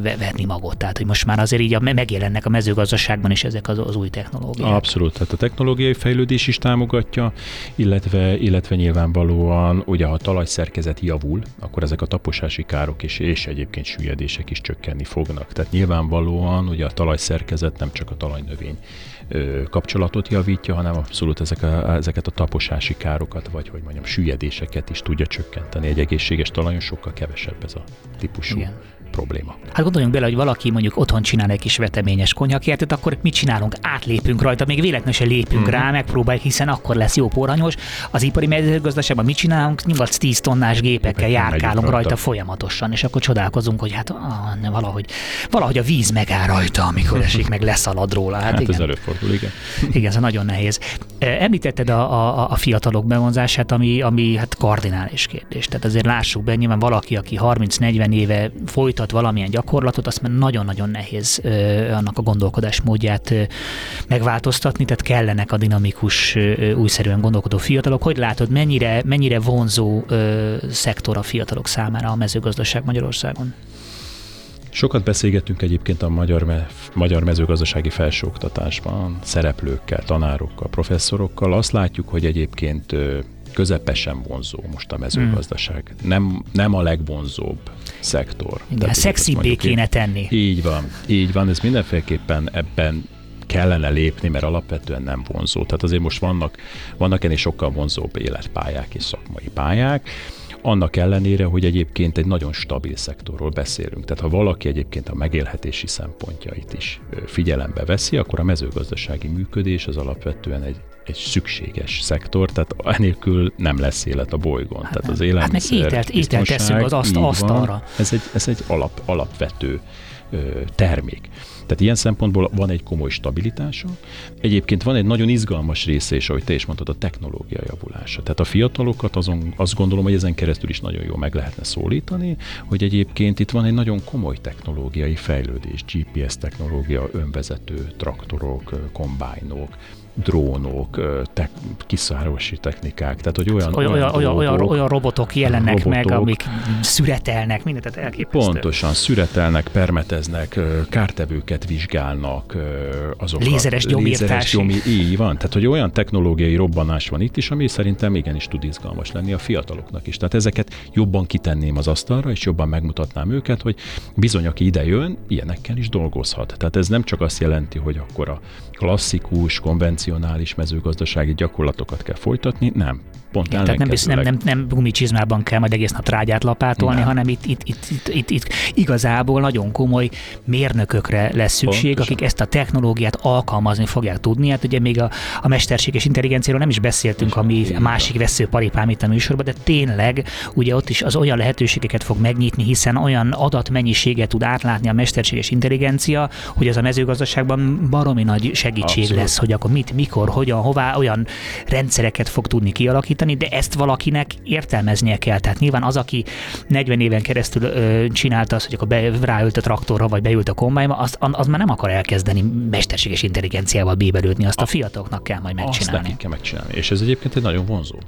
vetni magot. Tehát, hogy most már azért így a, megjelennek a mezőgazdaságban is ezek az, az új technológiák. Abszolút, tehát a technológiai fejlődés is támogatja, illetve, illetve nyilvánvalóan, ugye ha a talajszerkezet javul, akkor ezek a taposási károk és, és egyébként süllyedések is csökkenni fognak. Tehát nyilvánvalóan ugye a talajszerkezet nem csak a talajnövény kapcsolatot javítja, hanem abszolút ezek a, ezeket a taposási károkat, vagy hogy mondjam, süllyedéseket is tudja csökkenteni. Egy egészséges talajon sokkal kevesebb ez a típusú Igen probléma. Hát gondoljunk bele, hogy valaki mondjuk otthon csinál egy kis veteményes konyhakértet, akkor mit csinálunk? Átlépünk rajta, még véletlenül se lépünk mm-hmm. rá, megpróbáljuk, hiszen akkor lesz jó poranyos. Az ipari mezőgazdaságban mit csinálunk? 8-10 tonnás gépekkel járkálunk rajta folyamatosan, és akkor csodálkozunk, hogy hát ah, ne, valahogy, valahogy a víz megáll rajta, amikor esik, meg leszalad róla. Hát, hát igen. ez előfordul, igen. Igen, ez nagyon nehéz. Említetted a, a, a fiatalok bevonzását, ami, ami hát kardinális kérdés. Tehát azért lássuk be, nyilván valaki, aki 30-40 éve folytat folytat valamilyen gyakorlatot, azt már nagyon-nagyon nehéz annak a gondolkodás módját megváltoztatni, tehát kellenek a dinamikus, újszerűen gondolkodó fiatalok. Hogy látod, mennyire, mennyire vonzó szektor a fiatalok számára a mezőgazdaság Magyarországon? Sokat beszélgettünk egyébként a magyar, me- magyar mezőgazdasági felsőoktatásban szereplőkkel, tanárokkal, professzorokkal. Azt látjuk, hogy egyébként közepesen vonzó most a mezőgazdaság. Hmm. Nem, nem a legvonzóbb szektor. Igen, szexibbé kéne tenni. Így van, így van, ez mindenféleképpen ebben kellene lépni, mert alapvetően nem vonzó. Tehát azért most vannak, vannak ennél sokkal vonzóbb életpályák és szakmai pályák, annak ellenére, hogy egyébként egy nagyon stabil szektorról beszélünk. Tehát ha valaki egyébként a megélhetési szempontjait is figyelembe veszi, akkor a mezőgazdasági működés az alapvetően egy egy szükséges szektor, tehát enélkül nem lesz élet a bolygón. Hát tehát az élelmiszer, hát meg ételt, ételt teszünk az aszt, asztalra. Ez egy, ez egy alap, alapvető ö, termék. Tehát ilyen szempontból van egy komoly stabilitása. Egyébként van egy nagyon izgalmas része is, ahogy te is mondtad, a technológia javulása. Tehát a fiatalokat azon, azt gondolom, hogy ezen keresztül is nagyon jól meg lehetne szólítani, hogy egyébként itt van egy nagyon komoly technológiai fejlődés, GPS technológia, önvezető traktorok, kombájnok, drónok, te, kiszárosi technikák, tehát hogy olyan, olyan, olyan, olyan, olyan, olyan robotok jelennek robotok, meg, amik szüretelnek, mindent, elképesztő. Pontosan, szüretelnek, permeteznek, kártevőket vizsgálnak, azok Lézeres gyomírtás. Gyomi, így van, tehát hogy olyan technológiai robbanás van itt is, ami szerintem igenis tud izgalmas lenni a fiataloknak is. Tehát ezeket jobban kitenném az asztalra, és jobban megmutatnám őket, hogy bizony, aki ide jön, ilyenekkel is dolgozhat. Tehát ez nem csak azt jelenti, hogy akkor a klasszikus, konvencionális mezőgazdasági gyakorlatokat kell folytatni, nem Pont Igen, tehát nem, nem, nem, nem gumicsizmában kell majd egész nap trágyát lapátolni, nem. hanem itt, itt, itt, itt, itt, itt igazából nagyon komoly mérnökökre lesz szükség, Pontosan. akik ezt a technológiát alkalmazni fogják tudni. Hát ugye még a, a mesterséges intelligenciáról nem is beszéltünk, ami a másik veszőparipám itt a műsorban, de tényleg ugye ott is az olyan lehetőségeket fog megnyitni, hiszen olyan adatmennyiséget tud átlátni a mesterséges intelligencia, hogy az a mezőgazdaságban baromi nagy segítség Abszolút. lesz, hogy akkor mit, mikor, hogyan, hová olyan rendszereket fog tudni kialakítani, de ezt valakinek értelmeznie kell. Tehát nyilván az, aki 40 éven keresztül ö, csinálta azt, hogy akkor be, ráült a traktorra, vagy beült a kombájba, az, az már nem akar elkezdeni mesterséges intelligenciával bébelődni, azt a, a fiataloknak kell majd megcsinálni. Azt kell megcsinálni. És ez egyébként egy nagyon vonzó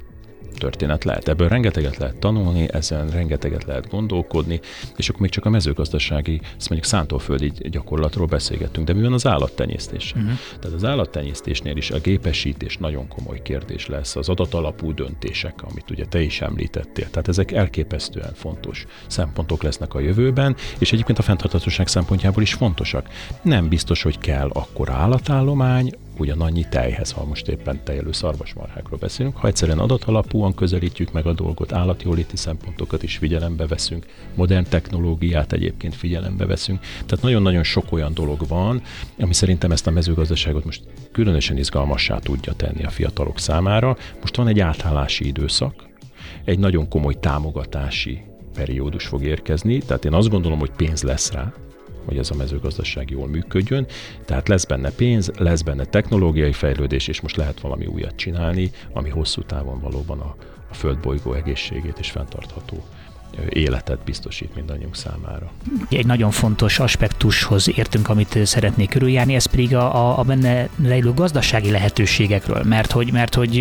történet lehet. Ebből rengeteget lehet tanulni, ezen rengeteget lehet gondolkodni, és akkor még csak a mezőgazdasági, ezt mondjuk szántóföldi gyakorlatról beszélgettünk, de mi van az állattenyésztés? Uh-huh. Tehát az állattenyésztésnél is a gépesítés nagyon komoly kérdés lesz, az adatalapú döntések, amit ugye te is említettél. Tehát ezek elképesztően fontos szempontok lesznek a jövőben, és egyébként a fenntarthatóság szempontjából is fontosak. Nem biztos, hogy kell akkor állatállomány, ugyanannyi tejhez, ha most éppen tejelő szarvasmarhákról beszélünk. Ha egyszerűen adatalapúan közelítjük meg a dolgot, állatjóléti szempontokat is figyelembe veszünk, modern technológiát egyébként figyelembe veszünk. Tehát nagyon-nagyon sok olyan dolog van, ami szerintem ezt a mezőgazdaságot most különösen izgalmassá tudja tenni a fiatalok számára. Most van egy átállási időszak, egy nagyon komoly támogatási periódus fog érkezni, tehát én azt gondolom, hogy pénz lesz rá, hogy ez a mezőgazdaság jól működjön. Tehát lesz benne pénz, lesz benne technológiai fejlődés, és most lehet valami újat csinálni, ami hosszú távon valóban a, a földbolygó egészségét és fenntartható életet biztosít mindannyiunk számára. Egy nagyon fontos aspektushoz értünk, amit szeretnék körüljárni, ez pedig a, a benne lejlő gazdasági lehetőségekről, mert hogy, mert hogy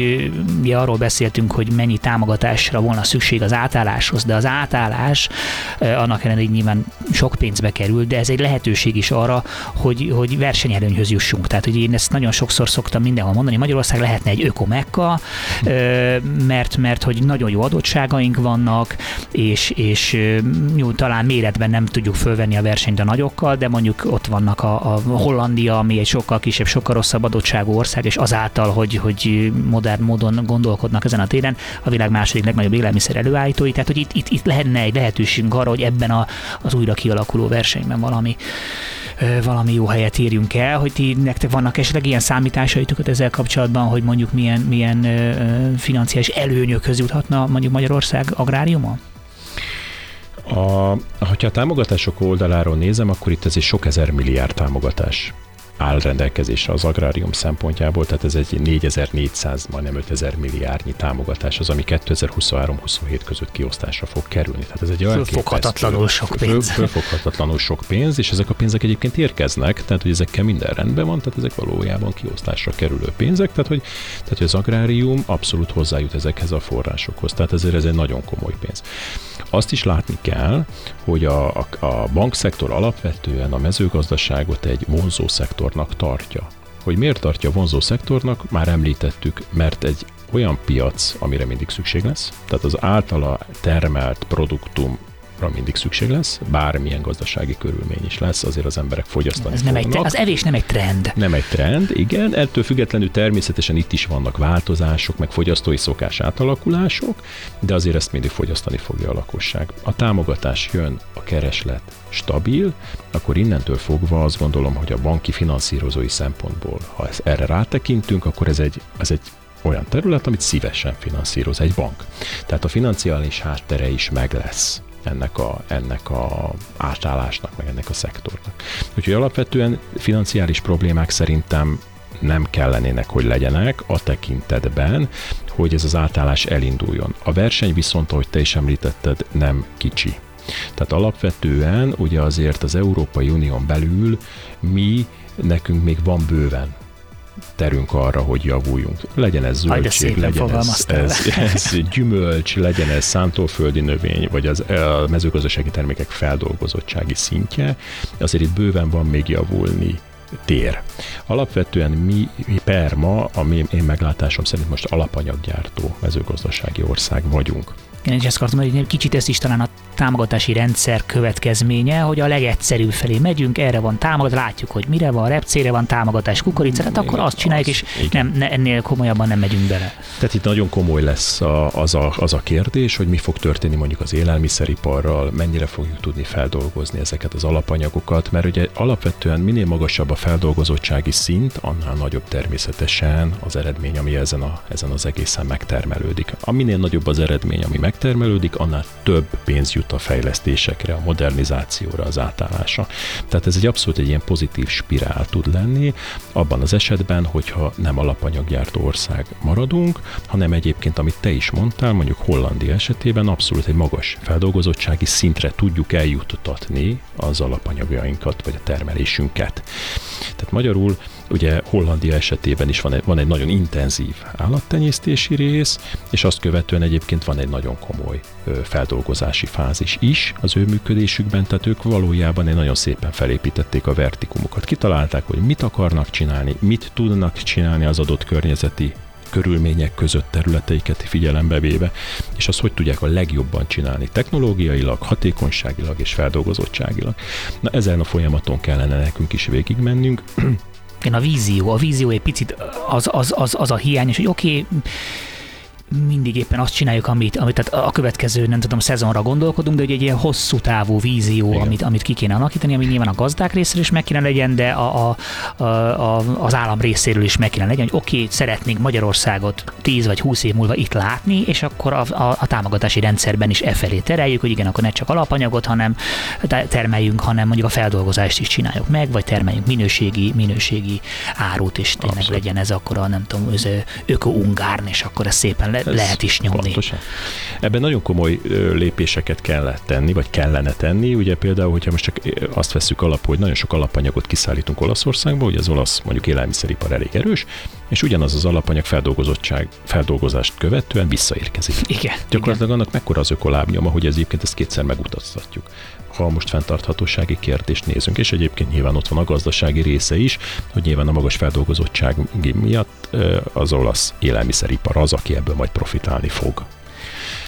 ugye arról beszéltünk, hogy mennyi támogatásra volna szükség az átálláshoz, de az átállás annak ellenére nyilván sok pénzbe kerül, de ez egy lehetőség is arra, hogy, hogy versenyelőnyhöz jussunk. Tehát, hogy én ezt nagyon sokszor szoktam mindenhol mondani, Magyarország lehetne egy ökomekka, mert, mert hogy nagyon jó adottságaink vannak, és és, és jó, talán méretben nem tudjuk fölvenni a versenyt a nagyokkal, de mondjuk ott vannak a, a Hollandia, ami egy sokkal kisebb, sokkal rosszabb adottságú ország, és azáltal, hogy, hogy modern módon gondolkodnak ezen a téren, a világ második legnagyobb élelmiszer előállítói, tehát hogy itt, itt, itt lehetne egy lehetőségünk arra, hogy ebben a, az újra kialakuló versenyben valami valami jó helyet írjunk el, hogy ti nektek vannak esetleg ilyen számításaitok ezzel kapcsolatban, hogy mondjuk milyen, milyen financiális előnyökhöz juthatna mondjuk Magyarország agráriuma? A, hogyha a támogatások oldaláról nézem, akkor itt ez egy sok ezer milliárd támogatás áll rendelkezésre az agrárium szempontjából, tehát ez egy 4400, majdnem 5000 milliárdnyi támogatás az, ami 2023-27 között kiosztásra fog kerülni. Tehát ez egy fölfoghatatlanul sok pénz. Fölfoghatatlanul sok pénz, és ezek a pénzek egyébként érkeznek, tehát hogy ezekkel minden rendben van, tehát ezek valójában kiosztásra kerülő pénzek, tehát hogy, tehát hogy az agrárium abszolút hozzájut ezekhez a forrásokhoz, tehát ezért ez egy nagyon komoly pénz. Azt is látni kell, hogy a, a, a bankszektor alapvetően a mezőgazdaságot egy vonzó szektornak tartja. Hogy miért tartja vonzó szektornak, már említettük, mert egy olyan piac, amire mindig szükség lesz, tehát az általa termelt produktum mindig szükség lesz, bármilyen gazdasági körülmény is lesz, azért az emberek fogyasztani Ez nem egy, az evés nem egy trend. Nem egy trend, igen, ettől függetlenül természetesen itt is vannak változások, meg fogyasztói szokás átalakulások, de azért ezt mindig fogyasztani fogja a lakosság. A támogatás jön, a kereslet stabil, akkor innentől fogva azt gondolom, hogy a banki finanszírozói szempontból, ha ezt erre rátekintünk, akkor ez egy, ez egy olyan terület, amit szívesen finanszíroz egy bank. Tehát a financiális háttere is meg lesz ennek a, ennek a átállásnak, meg ennek a szektornak. Úgyhogy alapvetően financiális problémák szerintem nem kellenének, hogy legyenek a tekintetben, hogy ez az átállás elinduljon. A verseny viszont, ahogy te is említetted, nem kicsi. Tehát alapvetően ugye azért az Európai Unión belül mi, nekünk még van bőven terünk arra, hogy javuljunk. Legyen ez zöldség, legyen ez, ez, ez gyümölcs, legyen ez szántóföldi növény, vagy az, a mezőgazdasági termékek feldolgozottsági szintje, azért itt bőven van még javulni tér. Alapvetően mi, mi per ma, a mi, én meglátásom szerint most alapanyaggyártó mezőgazdasági ország vagyunk. Én is ezt akartam, hogy egy kicsit ez is talán a támogatási rendszer következménye, hogy a legegyszerűbb felé megyünk, erre van támogatás, látjuk, hogy mire van, repcére van támogatás, kukoricára, hát akkor azt csináljuk, és nem, ne, ennél komolyabban nem megyünk bele. Tehát itt nagyon komoly lesz a, az, a, az a kérdés, hogy mi fog történni mondjuk az élelmiszeriparral, mennyire fogjuk tudni feldolgozni ezeket az alapanyagokat, mert ugye alapvetően minél magasabb a feldolgozottsági szint, annál nagyobb természetesen az eredmény, ami ezen, a, ezen az egészen megtermelődik. A minél nagyobb az eredmény, ami megtermelődik, annál több pénz jut a fejlesztésekre, a modernizációra, az átállásra. Tehát ez egy abszolút egy ilyen pozitív spirál tud lenni, abban az esetben, hogyha nem alapanyaggyártó ország maradunk, hanem egyébként, amit te is mondtál, mondjuk Hollandia esetében abszolút egy magas feldolgozottsági szintre tudjuk eljuttatni az alapanyagjainkat, vagy a termelésünket. Tehát magyarul Ugye Hollandia esetében is van egy, van egy nagyon intenzív állattenyésztési rész, és azt követően egyébként van egy nagyon komoly feldolgozási fázis is az ő működésükben, tehát ők valójában egy nagyon szépen felépítették a vertikumokat. Kitalálták, hogy mit akarnak csinálni, mit tudnak csinálni az adott környezeti körülmények között területeiket figyelembe véve, és azt hogy tudják a legjobban csinálni technológiailag, hatékonyságilag és feldolgozottságilag. Na ezen a folyamaton kellene nekünk is végigmennünk, (clears throat) igen, a vízió, a vízió egy picit az, az, az, az a hiány, és hogy oké, okay, mindig éppen azt csináljuk, amit, amit tehát a következő, nem tudom, szezonra gondolkodunk, de hogy egy ilyen hosszú távú vízió, amit, amit ki kéne alakítani, ami nyilván a gazdák részéről is meg kéne legyen, de a, a, a, az állam részéről is meg kéne legyen, hogy oké, okay, szeretnénk Magyarországot 10 vagy 20 év múlva itt látni, és akkor a, a, a támogatási rendszerben is e felé tereljük, hogy igen, akkor ne csak alapanyagot, hanem termeljünk, hanem mondjuk a feldolgozást is csináljuk meg, vagy termeljünk minőségi, minőségi árut, és tényleg Abszolút. legyen ez akkor a nem tudom, az öko-ungárn, és akkor ez szépen le, ez lehet is nyomni. Pontosan. Ebben nagyon komoly lépéseket kell tenni, vagy kellene tenni. Ugye például, hogyha most csak azt veszük alap, hogy nagyon sok alapanyagot kiszállítunk Olaszországba, hogy az olasz mondjuk élelmiszeripar elég erős, és ugyanaz az alapanyag feldolgozottság, feldolgozást követően visszaérkezik. Igen. Gyakorlatilag igen. annak mekkora az ökolábnyoma, hogy ez egyébként ezt kétszer megutaztatjuk ha most fenntarthatósági kérdést nézünk, és egyébként nyilván ott van a gazdasági része is, hogy nyilván a magas feldolgozottság miatt az olasz élelmiszeripar az, aki ebből majd profitálni fog.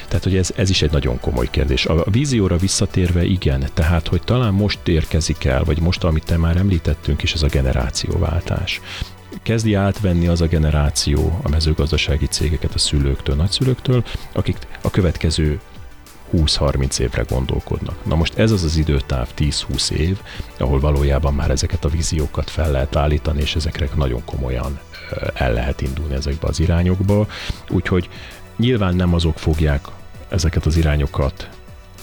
Tehát, hogy ez, ez is egy nagyon komoly kérdés. A vízióra visszatérve igen, tehát, hogy talán most érkezik el, vagy most, amit te már említettünk is, ez a generációváltás kezdi átvenni az a generáció a mezőgazdasági cégeket a szülőktől, nagyszülőktől, akik a következő 20-30 évre gondolkodnak. Na most ez az az időtáv 10-20 év, ahol valójában már ezeket a víziókat fel lehet állítani, és ezekre nagyon komolyan el lehet indulni ezekbe az irányokba. Úgyhogy nyilván nem azok fogják ezeket az irányokat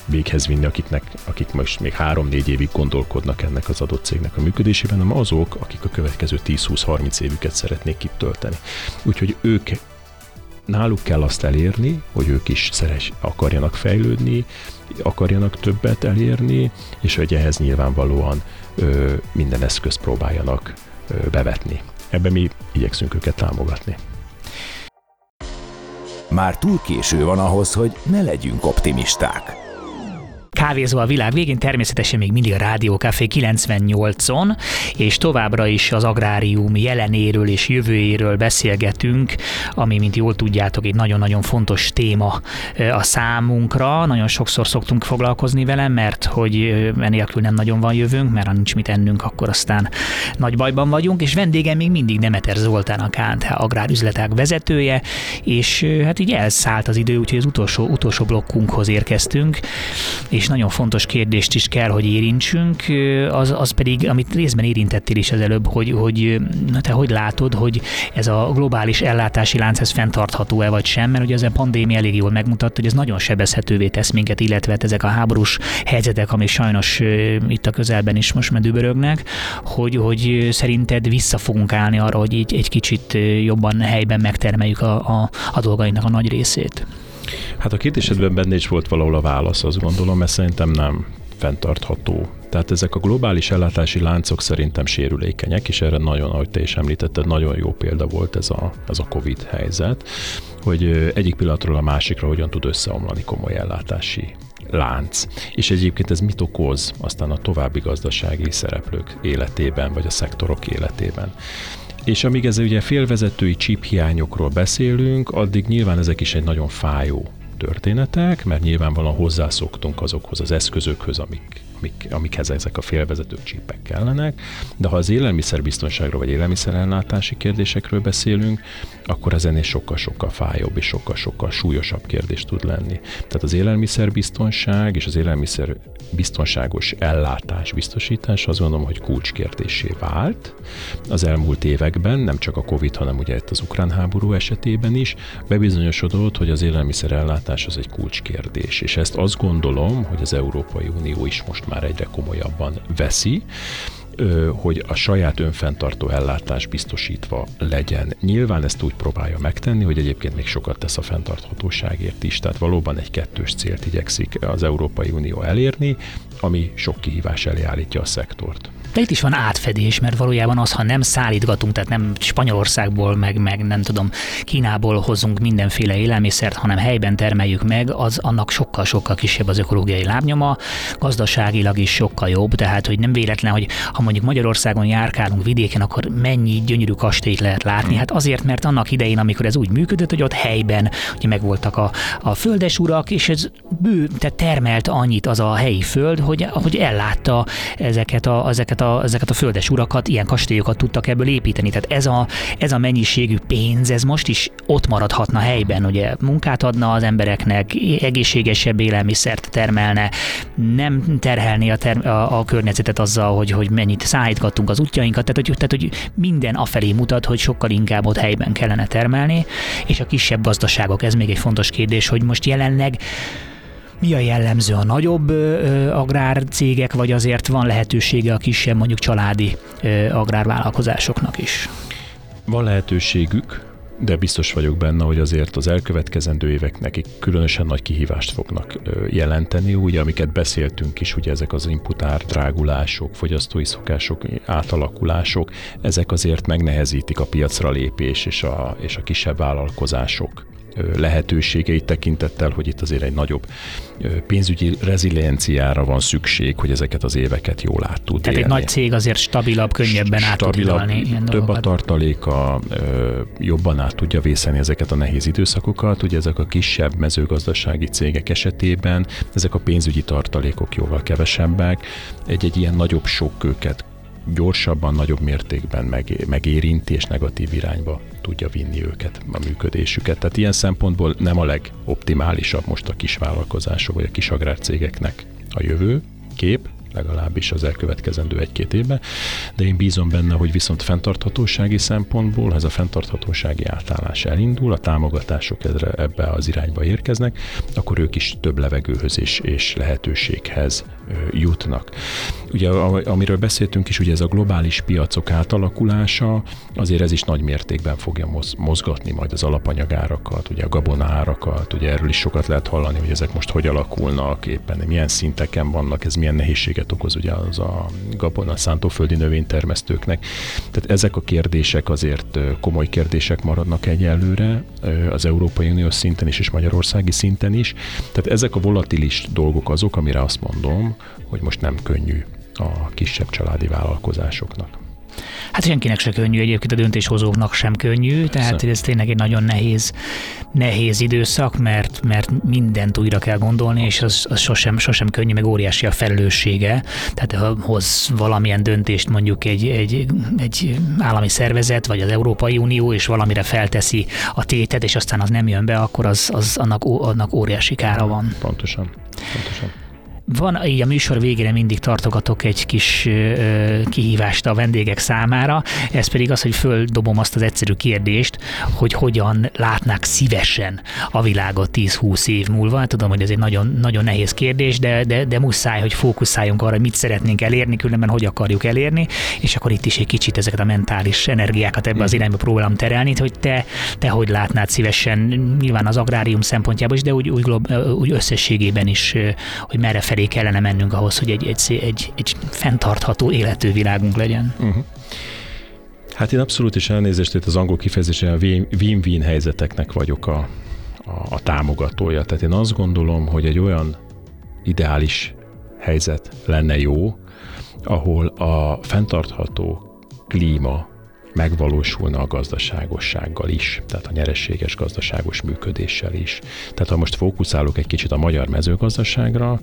véghez vinni, akiknek, akik most még 3-4 évig gondolkodnak ennek az adott cégnek a működésében, hanem azok, akik a következő 10-20-30 évüket szeretnék itt tölteni. Úgyhogy ők náluk kell azt elérni, hogy ők is szeres, akarjanak fejlődni, akarjanak többet elérni, és hogy ehhez nyilvánvalóan ö, minden eszközt próbáljanak ö, bevetni. Ebben mi igyekszünk őket támogatni. Már túl késő van ahhoz, hogy ne legyünk optimisták kávézó a világ végén, természetesen még mindig a Rádió Café 98-on, és továbbra is az agrárium jelenéről és jövőjéről beszélgetünk, ami, mint jól tudjátok, egy nagyon-nagyon fontos téma a számunkra. Nagyon sokszor szoktunk foglalkozni vele, mert hogy enélkül nem nagyon van jövőnk, mert ha nincs mit ennünk, akkor aztán nagy bajban vagyunk, és vendégem még mindig Nemeter Zoltán, a KNTH agrárüzletág vezetője, és hát így elszállt az idő, úgyhogy az utolsó, utolsó blokkunkhoz érkeztünk, és nagyon fontos kérdést is kell, hogy érintsünk, az, az pedig, amit részben érintettél is az előbb, hogy, hogy na te hogy látod, hogy ez a globális ellátási lánc ez fenntartható-e vagy sem, mert ugye ez a pandémia elég jól megmutatta, hogy ez nagyon sebezhetővé tesz minket, illetve hát ezek a háborús helyzetek, ami sajnos itt a közelben is most medőbörögnek, hogy, hogy szerinted vissza fogunk állni arra, hogy így egy kicsit jobban helyben megtermeljük a, a, a dolgainak a nagy részét. Hát a két esetben benne is volt valahol a válasz, azt gondolom, mert szerintem nem fenntartható. Tehát ezek a globális ellátási láncok szerintem sérülékenyek, és erre nagyon, ahogy te is említetted, nagyon jó példa volt ez a, ez a COVID helyzet, hogy egyik pillanatról a másikra hogyan tud összeomlani komoly ellátási lánc. És egyébként ez mit okoz aztán a további gazdasági szereplők életében, vagy a szektorok életében. És amíg ez ugye félvezetői chip hiányokról beszélünk, addig nyilván ezek is egy nagyon fájó történetek, mert nyilvánvalóan hozzászoktunk azokhoz az eszközökhöz, amik amik, amikhez ezek a félvezető csípek kellenek, de ha az élelmiszerbiztonságról vagy élelmiszerellátási kérdésekről beszélünk, akkor ez ennél sokkal-sokkal fájóbb és sokkal-sokkal súlyosabb kérdés tud lenni. Tehát az élelmiszerbiztonság és az élelmiszer biztonságos ellátás biztosítás azt gondolom, hogy kulcskérdésé vált az elmúlt években, nem csak a Covid, hanem ugye itt az ukrán háború esetében is, bebizonyosodott, hogy az élelmiszerellátás az egy kulcskérdés, és ezt azt gondolom, hogy az Európai Unió is most már egyre komolyabban veszi, hogy a saját önfenntartó ellátás biztosítva legyen. Nyilván ezt úgy próbálja megtenni, hogy egyébként még sokat tesz a fenntarthatóságért is, tehát valóban egy kettős célt igyekszik az Európai Unió elérni, ami sok kihívás elé állítja a szektort. De itt is van átfedés, mert valójában az, ha nem szállítgatunk, tehát nem Spanyolországból, meg, meg nem tudom, Kínából hozunk mindenféle élelmiszert, hanem helyben termeljük meg, az annak sokkal-sokkal kisebb az ökológiai lábnyoma, gazdaságilag is sokkal jobb, tehát hogy nem véletlen, hogy ha mondjuk Magyarországon járkálunk vidéken, akkor mennyi gyönyörű kastélyt lehet látni. Hát azért, mert annak idején, amikor ez úgy működött, hogy ott helyben ugye megvoltak a, a földes urak, és ez bő, tehát termelt annyit az a helyi föld, hogy, hogy ellátta ezeket a, ezeket a, ezeket a földes urakat, ilyen kastélyokat tudtak ebből építeni. Tehát ez a, ez a mennyiségű pénz, ez most is ott maradhatna helyben, ugye munkát adna az embereknek, egészségesebb élelmiszert termelne, nem terhelni a, ter, a, a környezetet azzal, hogy, hogy mennyit szállítgattunk az útjainkat, tehát hogy, tehát hogy minden afelé mutat, hogy sokkal inkább ott helyben kellene termelni, és a kisebb gazdaságok, ez még egy fontos kérdés, hogy most jelenleg mi a jellemző a nagyobb agrárcégek, vagy azért van lehetősége a kisebb, mondjuk családi agrárvállalkozásoknak is? Van lehetőségük, de biztos vagyok benne, hogy azért az elkövetkezendő évek nekik különösen nagy kihívást fognak jelenteni, ugye amiket beszéltünk is, ugye ezek az inputár drágulások, fogyasztói szokások, átalakulások, ezek azért megnehezítik a piacra lépés és a, és a kisebb vállalkozások lehetőségeit tekintettel, hogy itt azért egy nagyobb pénzügyi rezilienciára van szükség, hogy ezeket az éveket jól át tud Tehát élni. egy nagy cég azért stabilabb, könnyebben át tud élni. Több dolgokat. a tartaléka, jobban át tudja vészeni ezeket a nehéz időszakokat. Ugye ezek a kisebb mezőgazdasági cégek esetében ezek a pénzügyi tartalékok jóval kevesebbek. Egy-egy ilyen nagyobb sok őket gyorsabban, nagyobb mértékben meg, megérinti és negatív irányba tudja vinni őket, a működésüket. Tehát ilyen szempontból nem a legoptimálisabb most a kisvállalkozások vagy a kis agrárcégeknek a jövő kép, legalábbis az elkövetkezendő egy-két évben, de én bízom benne, hogy viszont fenntarthatósági szempontból, ez a fenntarthatósági átállás elindul, a támogatások ebbe az irányba érkeznek, akkor ők is több levegőhöz és, és lehetőséghez jutnak. Ugye amiről beszéltünk is, ugye ez a globális piacok átalakulása, azért ez is nagy mértékben fogja mozgatni majd az alapanyagárakat, ugye a gabonárakat, ugye erről is sokat lehet hallani, hogy ezek most hogy alakulnak, éppen milyen szinteken vannak, ez milyen nehézséget okoz ugye az a gabona szántóföldi növénytermesztőknek. Tehát ezek a kérdések azért komoly kérdések maradnak egyelőre az Európai Uniós szinten is és Magyarországi szinten is. Tehát ezek a volatilis dolgok azok, amire azt mondom, hogy most nem könnyű a kisebb családi vállalkozásoknak. Hát senkinek se könnyű, egyébként a döntéshozóknak sem könnyű, tehát ez tényleg egy nagyon nehéz, nehéz időszak, mert, mert mindent újra kell gondolni, és az, az sosem, sosem könnyű, meg óriási a felelőssége. Tehát ha hoz valamilyen döntést mondjuk egy, egy, egy állami szervezet, vagy az Európai Unió, és valamire felteszi a tétet, és aztán az nem jön be, akkor az, az annak, annak óriási kára van. Pontosan. Pontosan. Van így a műsor végére mindig tartogatok egy kis ö, kihívást a vendégek számára, ez pedig az, hogy földobom azt az egyszerű kérdést, hogy hogyan látnák szívesen a világot 10-20 év múlva. Tudom, hogy ez egy nagyon, nagyon nehéz kérdés, de, de, de muszáj, hogy fókuszáljunk arra, hogy mit szeretnénk elérni, különben hogy akarjuk elérni, és akkor itt is egy kicsit ezeket a mentális energiákat ebbe az irányba próbálom terelni, hogy te, te hogy látnád szívesen, nyilván az agrárium szempontjából is, de úgy, úgy, úgy összességében is, hogy merre felé felé kellene mennünk ahhoz, hogy egy, egy, egy, egy fenntartható életű világunk legyen. Uh-huh. Hát én abszolút is elnézést, hogy az angol kifejezésen a win-win helyzeteknek vagyok a, a, a támogatója. Tehát én azt gondolom, hogy egy olyan ideális helyzet lenne jó, ahol a fenntartható klíma megvalósulna a gazdaságossággal is, tehát a nyereséges gazdaságos működéssel is. Tehát ha most fókuszálok egy kicsit a magyar mezőgazdaságra,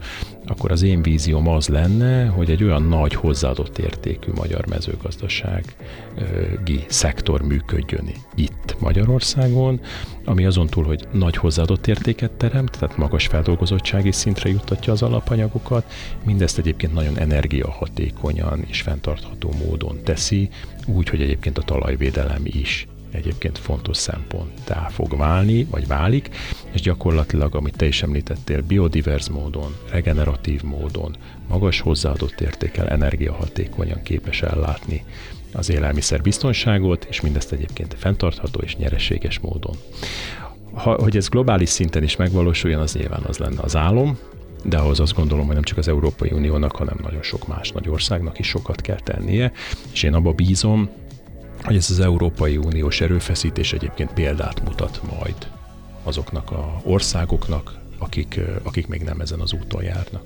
akkor az én vízióm az lenne, hogy egy olyan nagy hozzáadott értékű magyar mezőgazdasági szektor működjön itt Magyarországon, ami azon túl, hogy nagy hozzáadott értéket teremt, tehát magas feldolgozottsági szintre juttatja az alapanyagokat, mindezt egyébként nagyon energiahatékonyan és fenntartható módon teszi, úgy, hogy egyébként a talajvédelem is egyébként fontos szemponttá fog válni, vagy válik, és gyakorlatilag, amit te is említettél, biodiverz módon, regeneratív módon, magas hozzáadott értékel, energiahatékonyan képes ellátni az élelmiszer biztonságot, és mindezt egyébként fenntartható és nyereséges módon. Ha, hogy ez globális szinten is megvalósuljon, az nyilván az lenne az álom, de ahhoz azt gondolom, hogy nem csak az Európai Uniónak, hanem nagyon sok más nagy országnak is sokat kell tennie, és én abba bízom, hogy ez az Európai Uniós erőfeszítés egyébként példát mutat majd azoknak a országoknak, akik, akik még nem ezen az úton járnak.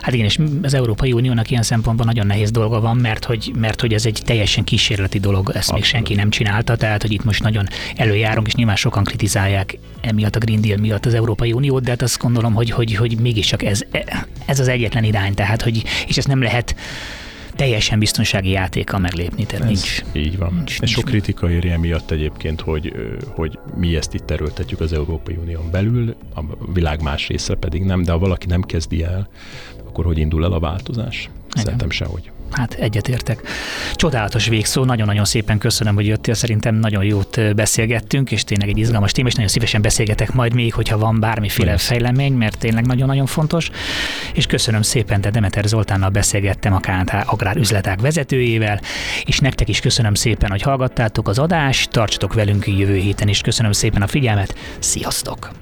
Hát igen, és az Európai Uniónak ilyen szempontból nagyon nehéz dolga van, mert hogy, mert hogy ez egy teljesen kísérleti dolog, ezt Abszolút. még senki nem csinálta, tehát hogy itt most nagyon előjárunk, és nyilván sokan kritizálják emiatt a Green Deal miatt az Európai Uniót, de hát azt gondolom, hogy, hogy, hogy mégiscsak ez, ez az egyetlen irány, tehát hogy, és ezt nem lehet teljesen biztonsági játéka meglépni, tehát Ez nincs. Így van. Nincs, nincs sok kritika éri emiatt egyébként, hogy, hogy mi ezt itt erőltetjük az Európai Unión belül, a világ más része pedig nem, de ha valaki nem kezdi el, akkor hogy indul el a változás? Szerintem sehogy. Hát egyetértek. Csodálatos végszó, nagyon-nagyon szépen köszönöm, hogy jöttél, szerintem nagyon jót beszélgettünk, és tényleg egy izgalmas téma, és nagyon szívesen beszélgetek majd még, hogyha van bármiféle fejlemény, mert tényleg nagyon-nagyon fontos. És köszönöm szépen, te Demeter Zoltánnal beszélgettem a KNH Agrár Üzleták vezetőjével, és nektek is köszönöm szépen, hogy hallgattátok az adást, tartsatok velünk jövő héten is. Köszönöm szépen a figyelmet, sziasztok!